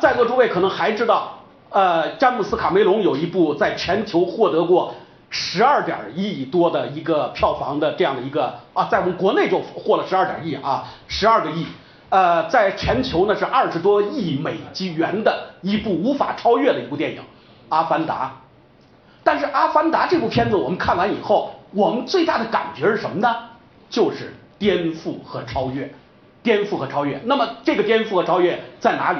在座诸位可能还知道，呃，詹姆斯卡梅隆有一部在全球获得过十二点亿多的一个票房的这样的一个啊，在我们国内就获了十二点亿啊，十二个亿，呃，在全球呢是二十多亿美金元的一部无法超越的一部电影《阿凡达》。但是《阿凡达》这部片子我们看完以后，我们最大的感觉是什么呢？就是颠覆和超越，颠覆和超越。那么这个颠覆和超越在哪里？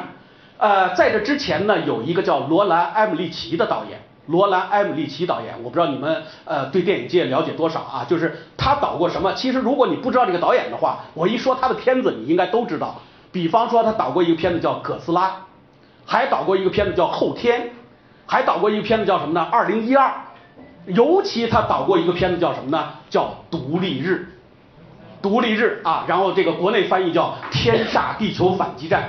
呃，在这之前呢，有一个叫罗兰·埃姆利奇的导演，罗兰·埃姆利奇导演，我不知道你们呃对电影界了解多少啊？就是他导过什么？其实如果你不知道这个导演的话，我一说他的片子，你应该都知道。比方说他导过一个片子叫《哥斯拉》，还导过一个片子叫《后天》，还导过一个片子叫什么呢？《二零一二》。尤其他导过一个片子叫什么呢？叫《独立日》。独立日啊，然后这个国内翻译叫《天煞地球反击战》。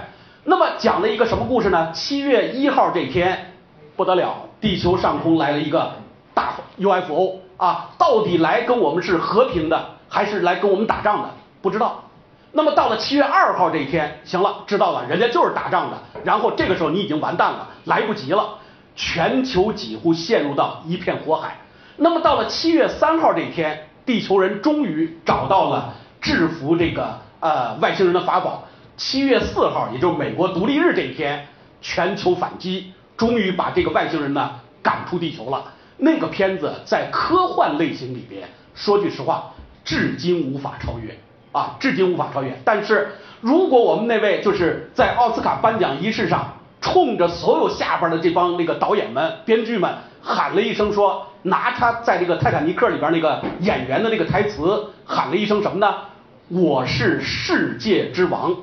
那么讲了一个什么故事呢？七月一号这天不得了，地球上空来了一个大 UFO 啊，到底来跟我们是和平的，还是来跟我们打仗的？不知道。那么到了七月二号这一天，行了，知道了，人家就是打仗的。然后这个时候你已经完蛋了，来不及了，全球几乎陷入到一片火海。那么到了七月三号这一天，地球人终于找到了制服这个呃外星人的法宝。七月四号，也就是美国独立日这一天，全球反击，终于把这个外星人呢赶出地球了。那个片子在科幻类型里边，说句实话，至今无法超越啊，至今无法超越。但是如果我们那位就是在奥斯卡颁奖仪式上，冲着所有下边的这帮那个导演们、编剧们喊了一声说，拿他在这个泰坦尼克里边那个演员的那个台词喊了一声什么呢？我是世界之王。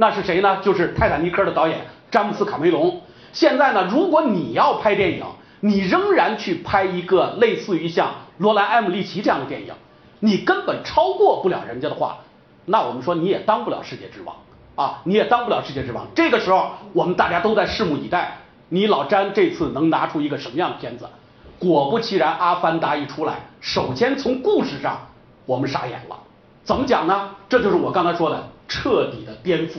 那是谁呢？就是《泰坦尼克》的导演詹姆斯·卡梅隆。现在呢，如果你要拍电影，你仍然去拍一个类似于像罗兰·埃姆利奇这样的电影，你根本超过不了人家的话，那我们说你也当不了世界之王啊，你也当不了世界之王。这个时候，我们大家都在拭目以待，你老詹这次能拿出一个什么样的片子？果不其然，《阿凡达》一出来，首先从故事上我们傻眼了。怎么讲呢？这就是我刚才说的。彻底的颠覆，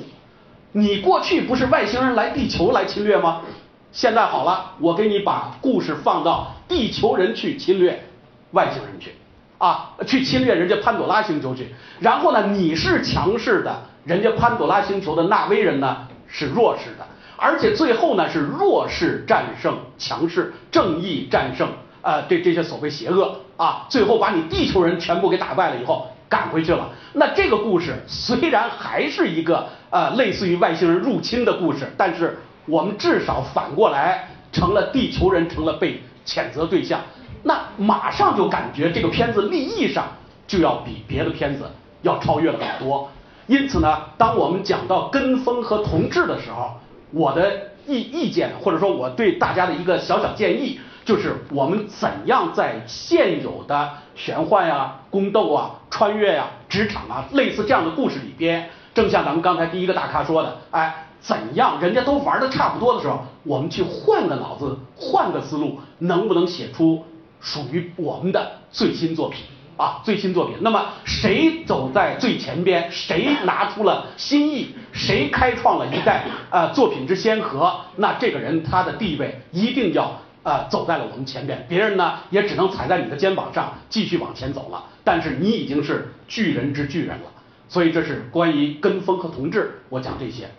你过去不是外星人来地球来侵略吗？现在好了，我给你把故事放到地球人去侵略外星人去，啊，去侵略人家潘朵拉星球去。然后呢，你是强势的，人家潘朵拉星球的纳威人呢是弱势的，而且最后呢是弱势战胜强势，正义战胜呃这这些所谓邪恶啊，最后把你地球人全部给打败了以后。赶回去了。那这个故事虽然还是一个呃类似于外星人入侵的故事，但是我们至少反过来成了地球人成了被谴责对象。那马上就感觉这个片子立意上就要比别的片子要超越了很多。因此呢，当我们讲到跟风和同质的时候，我的意意见或者说我对大家的一个小小建议。就是我们怎样在现有的玄幻呀、宫斗啊、穿越呀、职场啊类似这样的故事里边，正像咱们刚才第一个大咖说的，哎，怎样人家都玩的差不多的时候，我们去换个脑子、换个思路，能不能写出属于我们的最新作品啊？最新作品。那么谁走在最前边，谁拿出了新意，谁开创了一代呃作品之先河，那这个人他的地位一定要。啊，走在了我们前边，别人呢也只能踩在你的肩膀上继续往前走了。但是你已经是巨人之巨人了，所以这是关于跟风和同志，我讲这些。